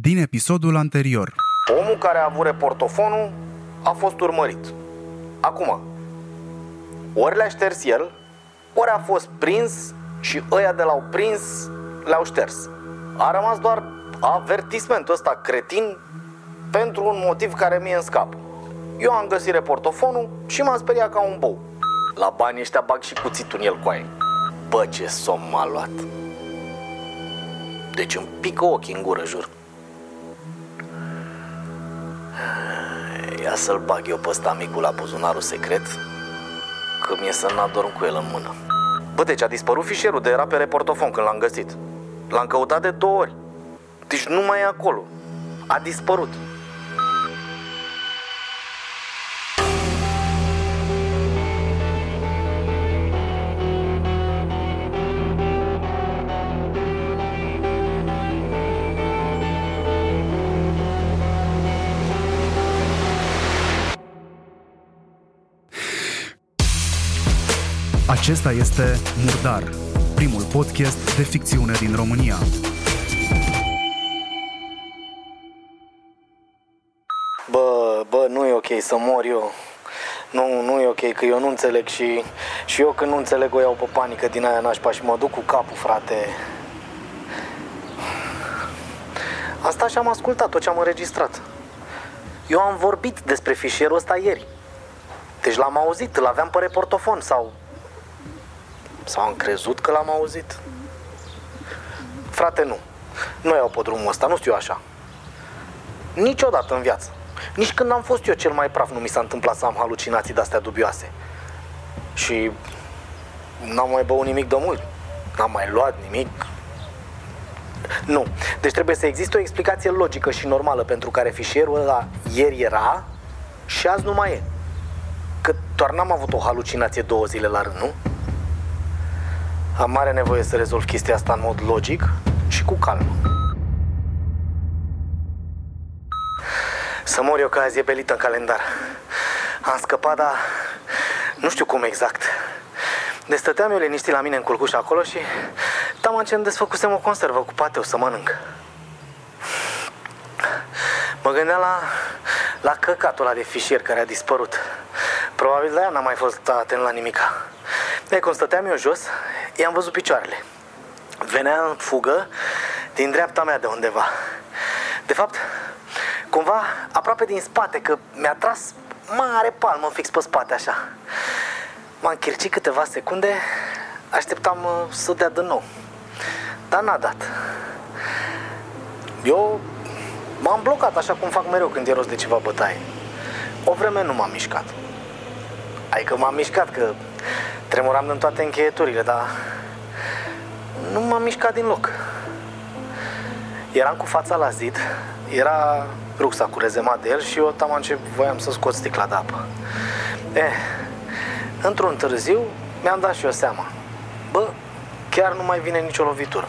din episodul anterior. Omul care a avut reportofonul a fost urmărit. Acum, ori le-a șters el, ori a fost prins și ăia de l-au prins le-au șters. A rămas doar avertismentul ăsta cretin pentru un motiv care mie în scap. Eu am găsit reportofonul și m-am speriat ca un bou. La bani ăștia bag și cuțitul în el cu aia. Bă, ce somn m-a luat. Deci îmi pică ochii în gură, jur. Ia să-l bag eu pe ăsta micul la buzunarul secret Că mi-e să n-adorm cu el în mână. Bă, deci a dispărut fișierul de era pe reportofon când l-am găsit. L-am căutat de două ori. Deci nu mai e acolo. A dispărut Acesta este Murdar, primul podcast de ficțiune din România. Bă, bă, nu e ok să mor eu nu, nu e ok, că eu nu înțeleg și, și eu când nu înțeleg o iau pe panică din aia nașpa și mă duc cu capul, frate. Asta și am ascultat tot ce am înregistrat. Eu am vorbit despre fișierul ăsta ieri. Deci l-am auzit, îl aveam pe reportofon sau... Sau am crezut că l-am auzit. Frate, nu. Nu iau pe drumul ăsta, nu știu eu așa. Niciodată în viață. Nici când am fost eu cel mai praf nu mi s-a întâmplat să am halucinații de-astea dubioase. Și n-am mai băut nimic de mult. N-am mai luat nimic. Nu. Deci trebuie să existe o explicație logică și normală pentru care fișierul ăla ieri era și azi nu mai e. Că doar n-am avut o halucinație două zile la rând, nu? Am mare nevoie să rezolv chestia asta în mod logic și cu calm. Să mor eu că azi e belită în calendar. Am scăpat, dar nu știu cum exact. De stăteam eu liniștit la mine în culcuș acolo și taman ce îmi desfăcusem o conservă cu pateu să mănânc. Mă gândeam la, la căcatul ăla de fișier care a dispărut. Probabil de aia n-am mai fost atent la nimica. De cum stăteam eu jos, i-am văzut picioarele. Venea în fugă din dreapta mea de undeva. De fapt, cumva aproape din spate, că mi-a tras mare palmă fix pe spate așa. M-am chircit câteva secunde, așteptam uh, să dea din nou. Dar n-a dat. Eu m-am blocat așa cum fac mereu când e rost de ceva bătaie. O vreme nu m-am mișcat. Adică m-am mișcat că tremuram în toate încheieturile, dar nu m-am mișcat din loc. Eram cu fața la zid, era rucsacul rezemat de el și eu taman ce voiam să scot sticla de apă. Eh, într-un târziu mi-am dat și eu seama. Bă, chiar nu mai vine nicio lovitură.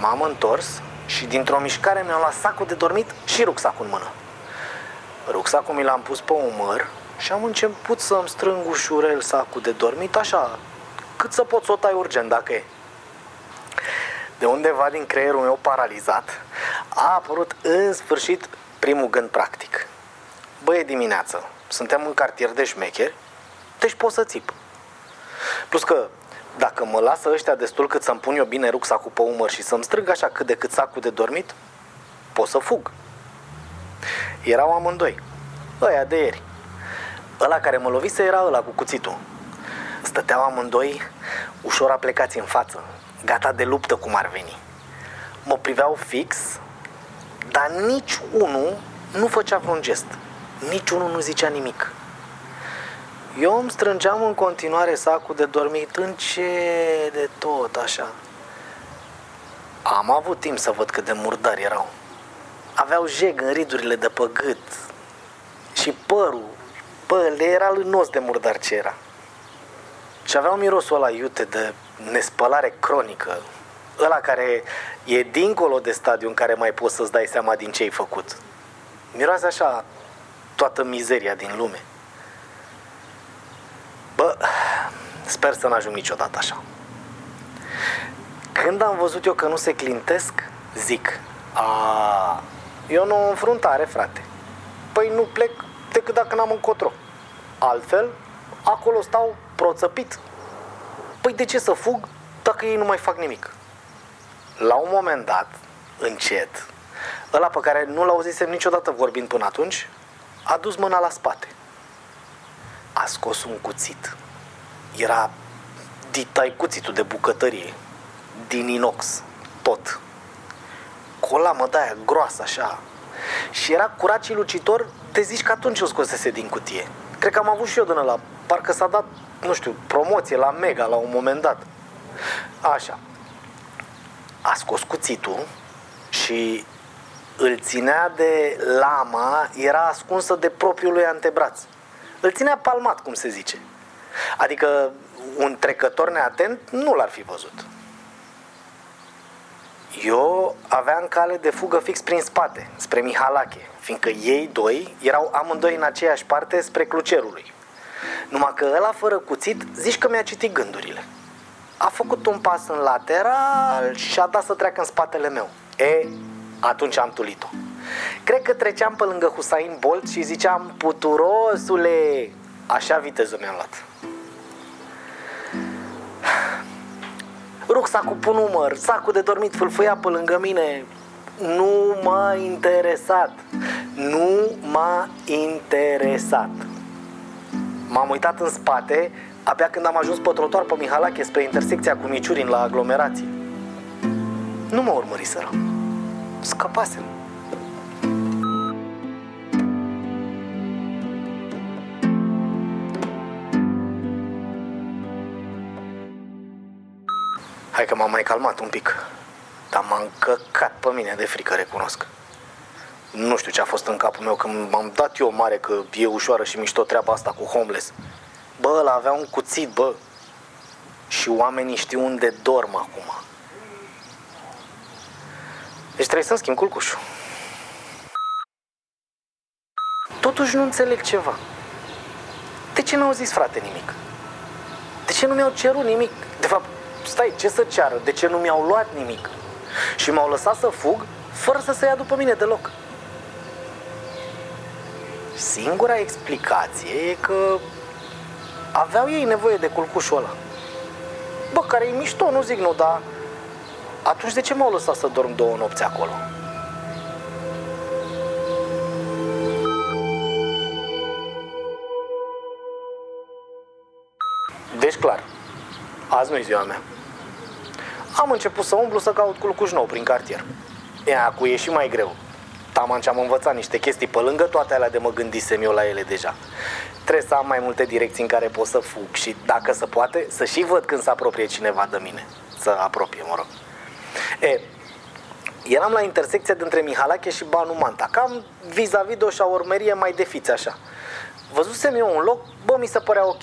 M-am întors și dintr-o mișcare mi-am luat sacul de dormit și rucsacul în mână. Rucsacul mi l-am pus pe umăr și am început să-mi strâng ușurel sacul de dormit, așa, cât să pot să o tai urgent dacă e. De undeva din creierul meu paralizat a apărut în sfârșit primul gând practic. Băi, e dimineață, suntem în cartier de șmecheri, deci pot să țip. Plus că dacă mă lasă ăștia destul cât să-mi pun eu bine rucsacul pe umăr și să-mi strâng așa cât de cât sacul de dormit, pot să fug. Erau amândoi. Ăia de ieri. Ăla care mă lovise era ăla cu cuțitul. Stăteau amândoi ușor aplecați în față, gata de luptă cum ar veni. Mă priveau fix, dar nici unul nu făcea vreun gest. Nici unul nu zicea nimic. Eu îmi strângeam în continuare sacul de dormit încet de tot așa. Am avut timp să văd cât de murdari erau. Aveau jeg în ridurile de pe gât și părul, bă, le era lânos de murdar ce era. Și aveau mirosul ăla iute de nespălare cronică, ăla care e dincolo de stadiu în care mai poți să-ți dai seama din ce ai făcut. Miroase așa toată mizeria din lume. Bă, sper să n-ajung niciodată așa. Când am văzut eu că nu se clintesc, zic, a, eu nu o înfruntare, frate. Păi nu plec decât dacă n-am încotro. Altfel, acolo stau proțăpit. Păi de ce să fug dacă ei nu mai fac nimic? La un moment dat, încet, ăla pe care nu l-auzisem niciodată vorbind până atunci, a dus mâna la spate. A scos un cuțit. Era ditai cuțitul de bucătărie, din inox, tot. Colamă de aia groasă așa. Și era curat și lucitor, te zici că atunci o scosese din cutie. Cred că am avut și eu din la parcă s-a dat, nu știu, promoție la Mega la un moment dat. Așa. A scos cuțitul și îl ținea de lama, era ascunsă de propriul lui antebraț. Îl ținea palmat, cum se zice. Adică un trecător neatent nu l-ar fi văzut. Eu aveam cale de fugă fix prin spate, spre Mihalache, fiindcă ei doi erau amândoi în aceeași parte spre Clucerului. Numai că ăla fără cuțit, zici că mi-a citit gândurile. A făcut un pas în lateral și a dat să treacă în spatele meu. E, atunci am tulit-o. Cred că treceam pe lângă Husain Bolt și ziceam, puturosule, așa viteză mi-am luat. Rucsacul pe număr, sacul de dormit fâlfâia pe lângă mine. Nu m-a interesat. Nu m-a interesat. M-am uitat în spate abia când am ajuns pe trotuar pe Mihalache spre intersecția cu Miciurin la aglomerație. Nu mă urmăriseră. Scăpasem. Hai că m-am mai calmat un pic. Dar m-am căcat pe mine de frică, recunosc. Nu știu ce a fost în capul meu când m-am dat eu mare că e ușoară și mișto treaba asta cu homeless. Bă, ăla avea un cuțit, bă. Și oamenii știu unde dorm acum. Deci trebuie să-mi schimb culcușul. Totuși nu înțeleg ceva. De ce n-au zis frate nimic? De ce nu mi-au cerut nimic? De fapt, stai, ce să ceară? De ce nu mi-au luat nimic? Și m-au lăsat să fug fără să se ia după mine deloc. Singura explicație e că aveau ei nevoie de culcușul ăla. Bă, care e mișto, nu zic nu, dar atunci de ce m-au lăsat să dorm două nopți acolo? Deci clar, azi nu-i ziua mea. Am început să umblu să caut culcuș nou prin cartier. Ea cu e și mai greu. Taman ce am învățat niște chestii pe lângă toate alea de mă gândisem eu la ele deja. Trebuie să am mai multe direcții în care pot să fug și, dacă se poate, să și văd când se apropie cineva de mine. Să apropie, mă rog. E, eram la intersecția dintre Mihalache și Banu Manta, cam vis-a-vis de o șaurmerie mai de fiți așa. Văzusem eu un loc, bă, mi se părea ok.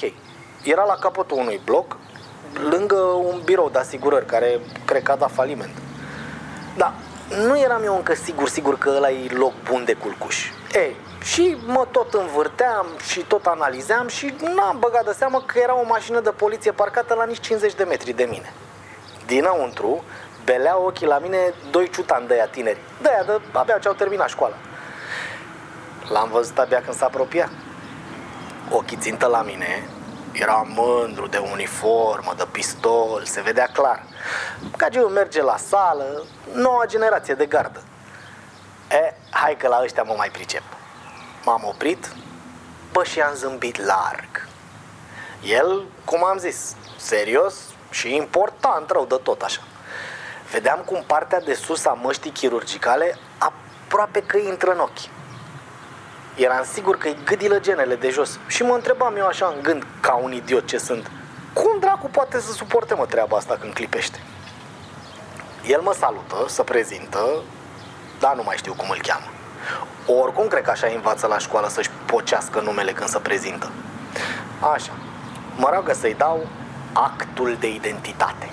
Era la capătul unui bloc, lângă un birou de asigurări, care cred că a dat faliment. Da, nu eram eu încă sigur, sigur că ăla e loc bun de culcuș. Ei, și mă tot învârteam și tot analizeam și n-am băgat de seamă că era o mașină de poliție parcată la nici 50 de metri de mine. Dinăuntru, beleau ochii la mine doi ciutan de aia tineri. De aia, de, abia ce au terminat școala. L-am văzut abia când s-a apropiat. Ochii țintă la mine, era mândru de uniformă, de pistol, se vedea clar. Cagiu merge la sală, noua generație de gardă. E, hai că la ăștia mă mai pricep. M-am oprit, bă, și am zâmbit larg. El, cum am zis, serios și important rău de tot așa. Vedeam cum partea de sus a măștii chirurgicale aproape că intră în ochi. Eram sigur că îi gâdilă genele de jos și mă întrebam eu așa în gând, ca un idiot ce sunt, cum dracu poate să suporte mă treaba asta când clipește? El mă salută, să prezintă, dar nu mai știu cum îl cheamă. Oricum cred că așa învață la școală să-și pocească numele când se prezintă. Așa, mă rog să-i dau actul de identitate.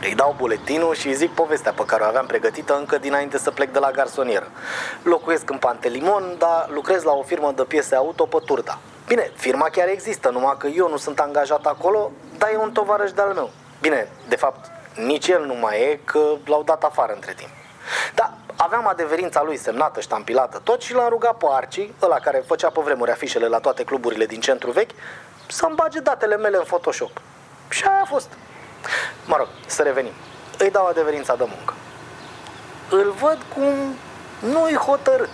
Îi dau buletinul și îi zic povestea pe care o aveam pregătită încă dinainte să plec de la garsonieră. Locuiesc în Pantelimon, dar lucrez la o firmă de piese auto pe Turda. Bine, firma chiar există, numai că eu nu sunt angajat acolo, dar e un tovarăș de-al meu. Bine, de fapt, nici el nu mai e, că l-au dat afară între timp. Dar aveam adeverința lui semnată, ștampilată, tot și l-am rugat pe Arci, ăla care făcea pe vremuri afișele la toate cluburile din centru vechi, să-mi bage datele mele în Photoshop. Și aia a fost. Mă rog, să revenim. Îi dau adeverința de muncă. Îl văd cum nu-i hotărât.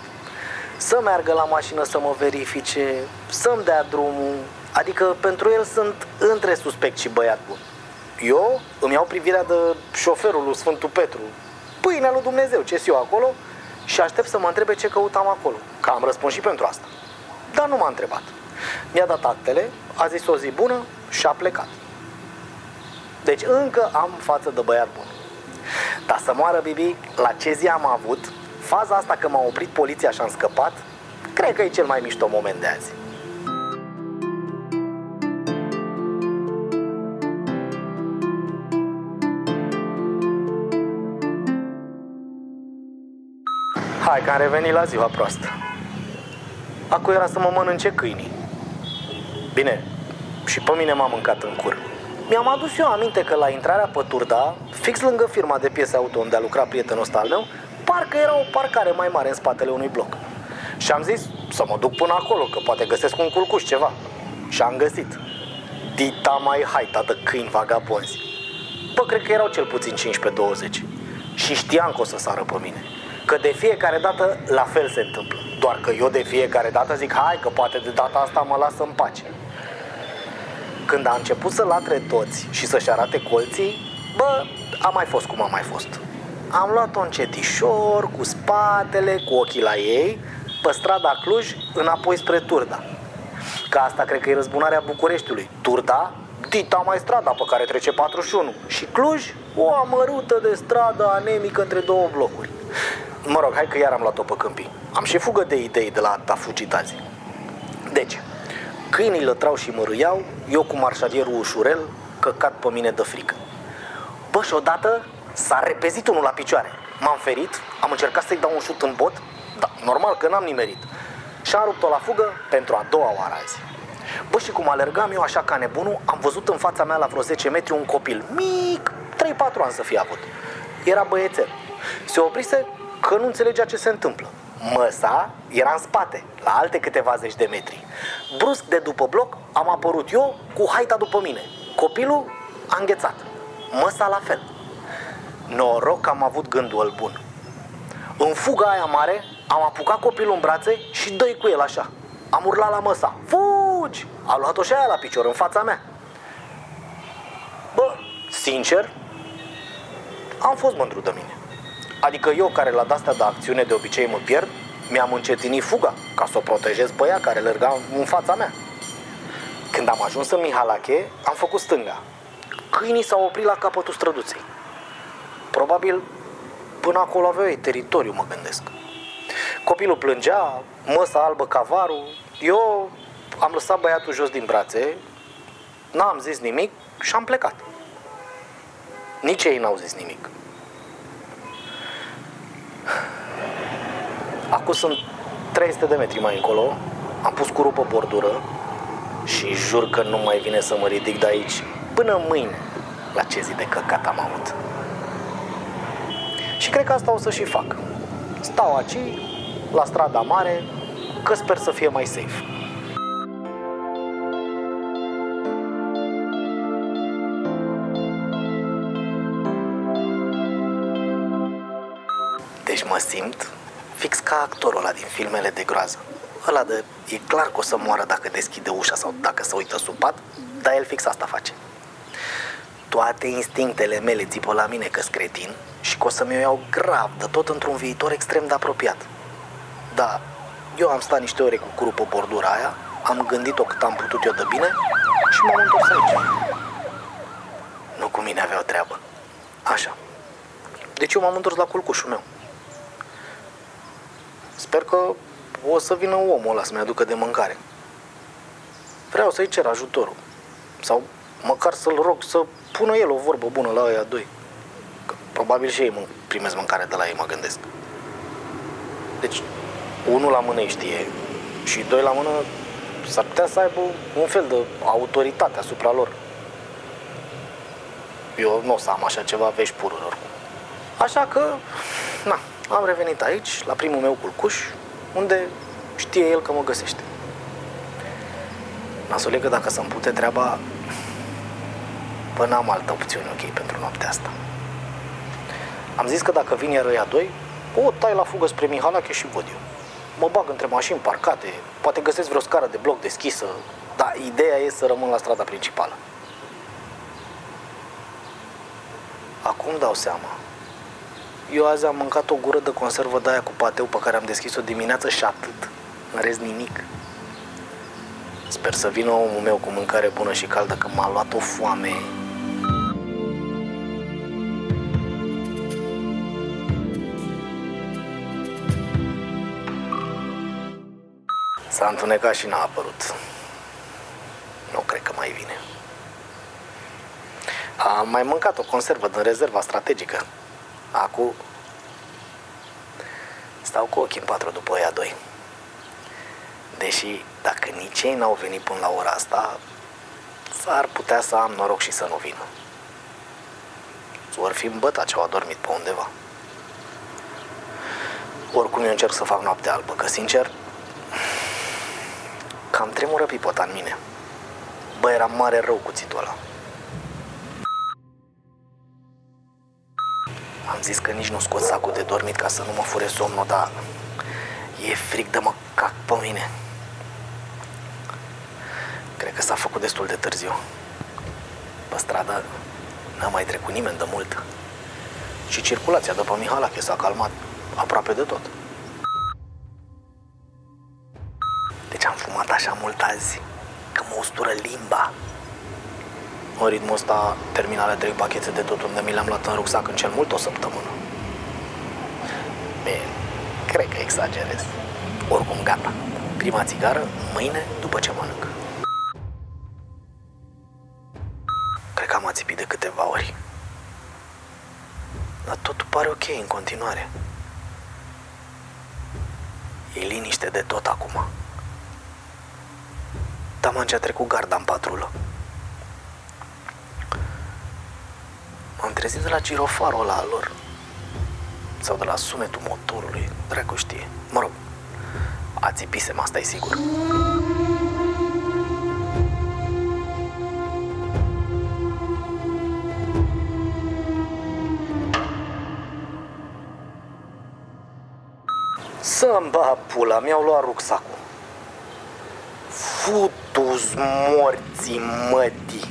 Să meargă la mașină să mă verifice, să-mi dea drumul. Adică pentru el sunt între suspect și băiat bun. Eu îmi iau privirea de șoferul lui Sfântul Petru, pâinea lui Dumnezeu, ce eu acolo, și aștept să mă întrebe ce căutam acolo. Că am răspuns și pentru asta. Dar nu m-a întrebat. Mi-a dat actele, a zis o zi bună și a plecat. Deci încă am față de băiat bun. Dar să moară Bibi, la ce zi am avut, faza asta că m-a oprit poliția și am scăpat, cred că e cel mai mișto moment de azi. Hai că am revenit la ziua proastă. Acu era să mă mănânce câinii. Bine, și pe mine m-a mâncat în cur. Mi-am adus eu aminte că la intrarea pe Turda, fix lângă firma de piese auto unde a lucrat prietenul ăsta al meu, parcă era o parcare mai mare în spatele unui bloc. Și am zis să mă duc până acolo, că poate găsesc un culcuș ceva. Și am găsit. Dita mai haita de câini vagabonzi. Bă, cred că erau cel puțin 15-20. Și știam că o să sară pe mine. Că de fiecare dată la fel se întâmplă. Doar că eu de fiecare dată zic, hai că poate de data asta mă lasă în pace. Când a început să latre toți și să-și arate colții, bă, a mai fost cum a mai fost. Am luat-o încetișor, cu spatele, cu ochii la ei, pe strada Cluj, înapoi spre Turda. Că asta cred că e răzbunarea Bucureștiului. Turda, dita mai strada pe care trece 41. Și Cluj, o amărută de stradă anemică între două blocuri. Mă rog, hai că iar am luat-o pe câmpii. Am și fugă de idei de la a fugit azi. Deci, câinii lătrau și mă râiau, eu cu marșalierul ușurel, căcat pe mine de frică. Bă, și odată s-a repezit unul la picioare. M-am ferit, am încercat să-i dau un șut în bot, da, normal că n-am nimerit. Și am rupt-o la fugă pentru a doua oară azi. Bă, și cum alergam eu așa ca nebunul, am văzut în fața mea la vreo 10 metri un copil, mic, 3-4 ani să fie avut. Era băiețel. Se oprise că nu înțelegea ce se întâmplă. Măsa era în spate, la alte câteva zeci de metri. Brusc de după bloc am apărut eu cu haita după mine. Copilul a înghețat. Măsa la fel. Noroc că am avut gândul bun. În fuga aia mare am apucat copilul în brațe și dă cu el așa. Am urlat la măsa. Fugi! A luat-o și aia la picior, în fața mea. Bă, sincer, am fost mândru de mine. Adică eu, care la de-astea de acțiune de obicei mă pierd, mi-am încetinit fuga ca să o protejez pe ea care lărga în fața mea. Când am ajuns în Mihalache, am făcut stânga. Câinii s-au oprit la capătul străduței. Probabil până acolo aveau ei teritoriu, mă gândesc. Copilul plângea, măsa albă cavarul. Eu am lăsat băiatul jos din brațe, n-am zis nimic și am plecat. Nici ei n-au zis nimic. Acum sunt 300 de metri mai încolo, am pus curul pe bordură și jur că nu mai vine să mă ridic de aici până mâine la ce zi de căcat am avut. Și cred că asta o să și fac. Stau aici, la strada mare, că sper să fie mai safe. Deci mă simt fix ca actorul ăla din filmele de groază. Ăla de, e clar că o să moară dacă deschide ușa sau dacă se uită sub pat, dar el fix asta face. Toate instinctele mele țipă la mine că cretin și că o să mi-o iau grav de tot într-un viitor extrem de apropiat. Da, eu am stat niște ore cu curul pe bordura aia, am gândit-o cât am putut eu de bine și m-am întors aici. Nu cu mine aveau treabă. Așa. Deci eu m-am întors la culcușul meu. Sper că o să vină omul ăla să-mi aducă de mâncare. Vreau să-i cer ajutorul. Sau măcar să-l rog să pună el o vorbă bună la ăia doi. Că probabil și ei primesc mâncare de la ei, mă gândesc. Deci, unul la mână știe și doi la mână s-ar putea să aibă un fel de autoritate asupra lor. Eu nu o să am așa ceva vești pururi oricum. Așa că, na, am revenit aici, la primul meu culcuș, unde știe el că mă găsește. Nasole că dacă să-mi pute treaba, până am altă opțiune ok pentru noaptea asta. Am zis că dacă vin iar ăia doi, o tai la fugă spre Mihalache și văd eu. Mă bag între mașini parcate, poate găsesc vreo scară de bloc deschisă, dar ideea e să rămân la strada principală. Acum dau seama. Eu azi am mâncat o gură de conservă de aia cu pateu pe care am deschis-o dimineață și atât. În rest nimic. Sper să vină omul meu cu mâncare bună și caldă, că m-a luat o foame. S-a întunecat și n-a apărut. Nu cred că mai vine. Am mai mâncat o conservă din rezerva strategică. Acum stau cu ochii în patru după ea doi. Deși dacă nici ei n-au venit până la ora asta, s-ar putea să am noroc și să nu vină. Ori fi îmbătat ce au adormit pe undeva. Oricum eu încerc să fac noapte albă, că sincer, cam tremură pipota în mine. Bă, era mare rău cuțitul ăla. Zis că nici nu scot sacul de dormit ca să nu mă fure somnul, dar e fric de mă cac pe mine. Cred că s-a făcut destul de târziu. Pe stradă n-a mai trecut nimeni de mult. Și circulația după Mihalache s-a calmat aproape de tot. Deci am fumat așa mult azi că mă ustură limba. În ritmul ăsta, terminale trei pachete de tot unde mi le-am luat în rucsac în cel mult o săptămână. Bine, cred că exagerez. Oricum, gata. Prima țigară, mâine, după ce mănânc. Cred că am ațipit de câteva ori. Dar totul pare ok în continuare. E liniște de tot acum. Taman ce a trecut garda în patrulă. M-am trezit de la girofarul ăla al lor. Sau de la sunetul motorului, dracu știe. Mă rog, ațipisem, asta e sigur. Să-mi ba pula, mi-au luat rucsacul. Futus morții mătii.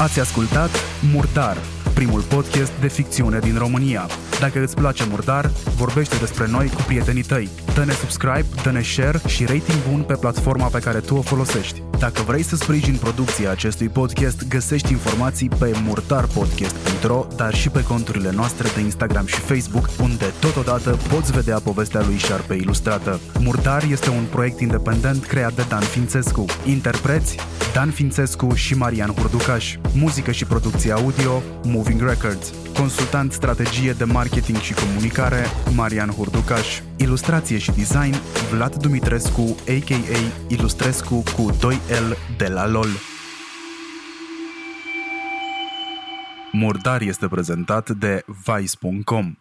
Ați ascultat Murdar, primul podcast de ficțiune din România. Dacă îți place Murdar, vorbește despre noi cu prietenii tăi. Dă-ne subscribe, dă-ne share și rating bun pe platforma pe care tu o folosești. Dacă vrei să sprijini producția acestui podcast, găsești informații pe murdarpodcast.ro, dar și pe conturile noastre de Instagram și Facebook, unde totodată poți vedea povestea lui Șarpe ilustrată. Murdar este un proiect independent creat de Dan Fințescu. Interpreți Dan Fințescu și Marian Hurducaș. Muzică și producție audio Moving Records. Consultant strategie de marketing și comunicare Marian Hurducaș. Ilustrație și design Vlad Dumitrescu, a.k.a. Ilustrescu cu 2L de la LOL. Murdar este prezentat de Vice.com.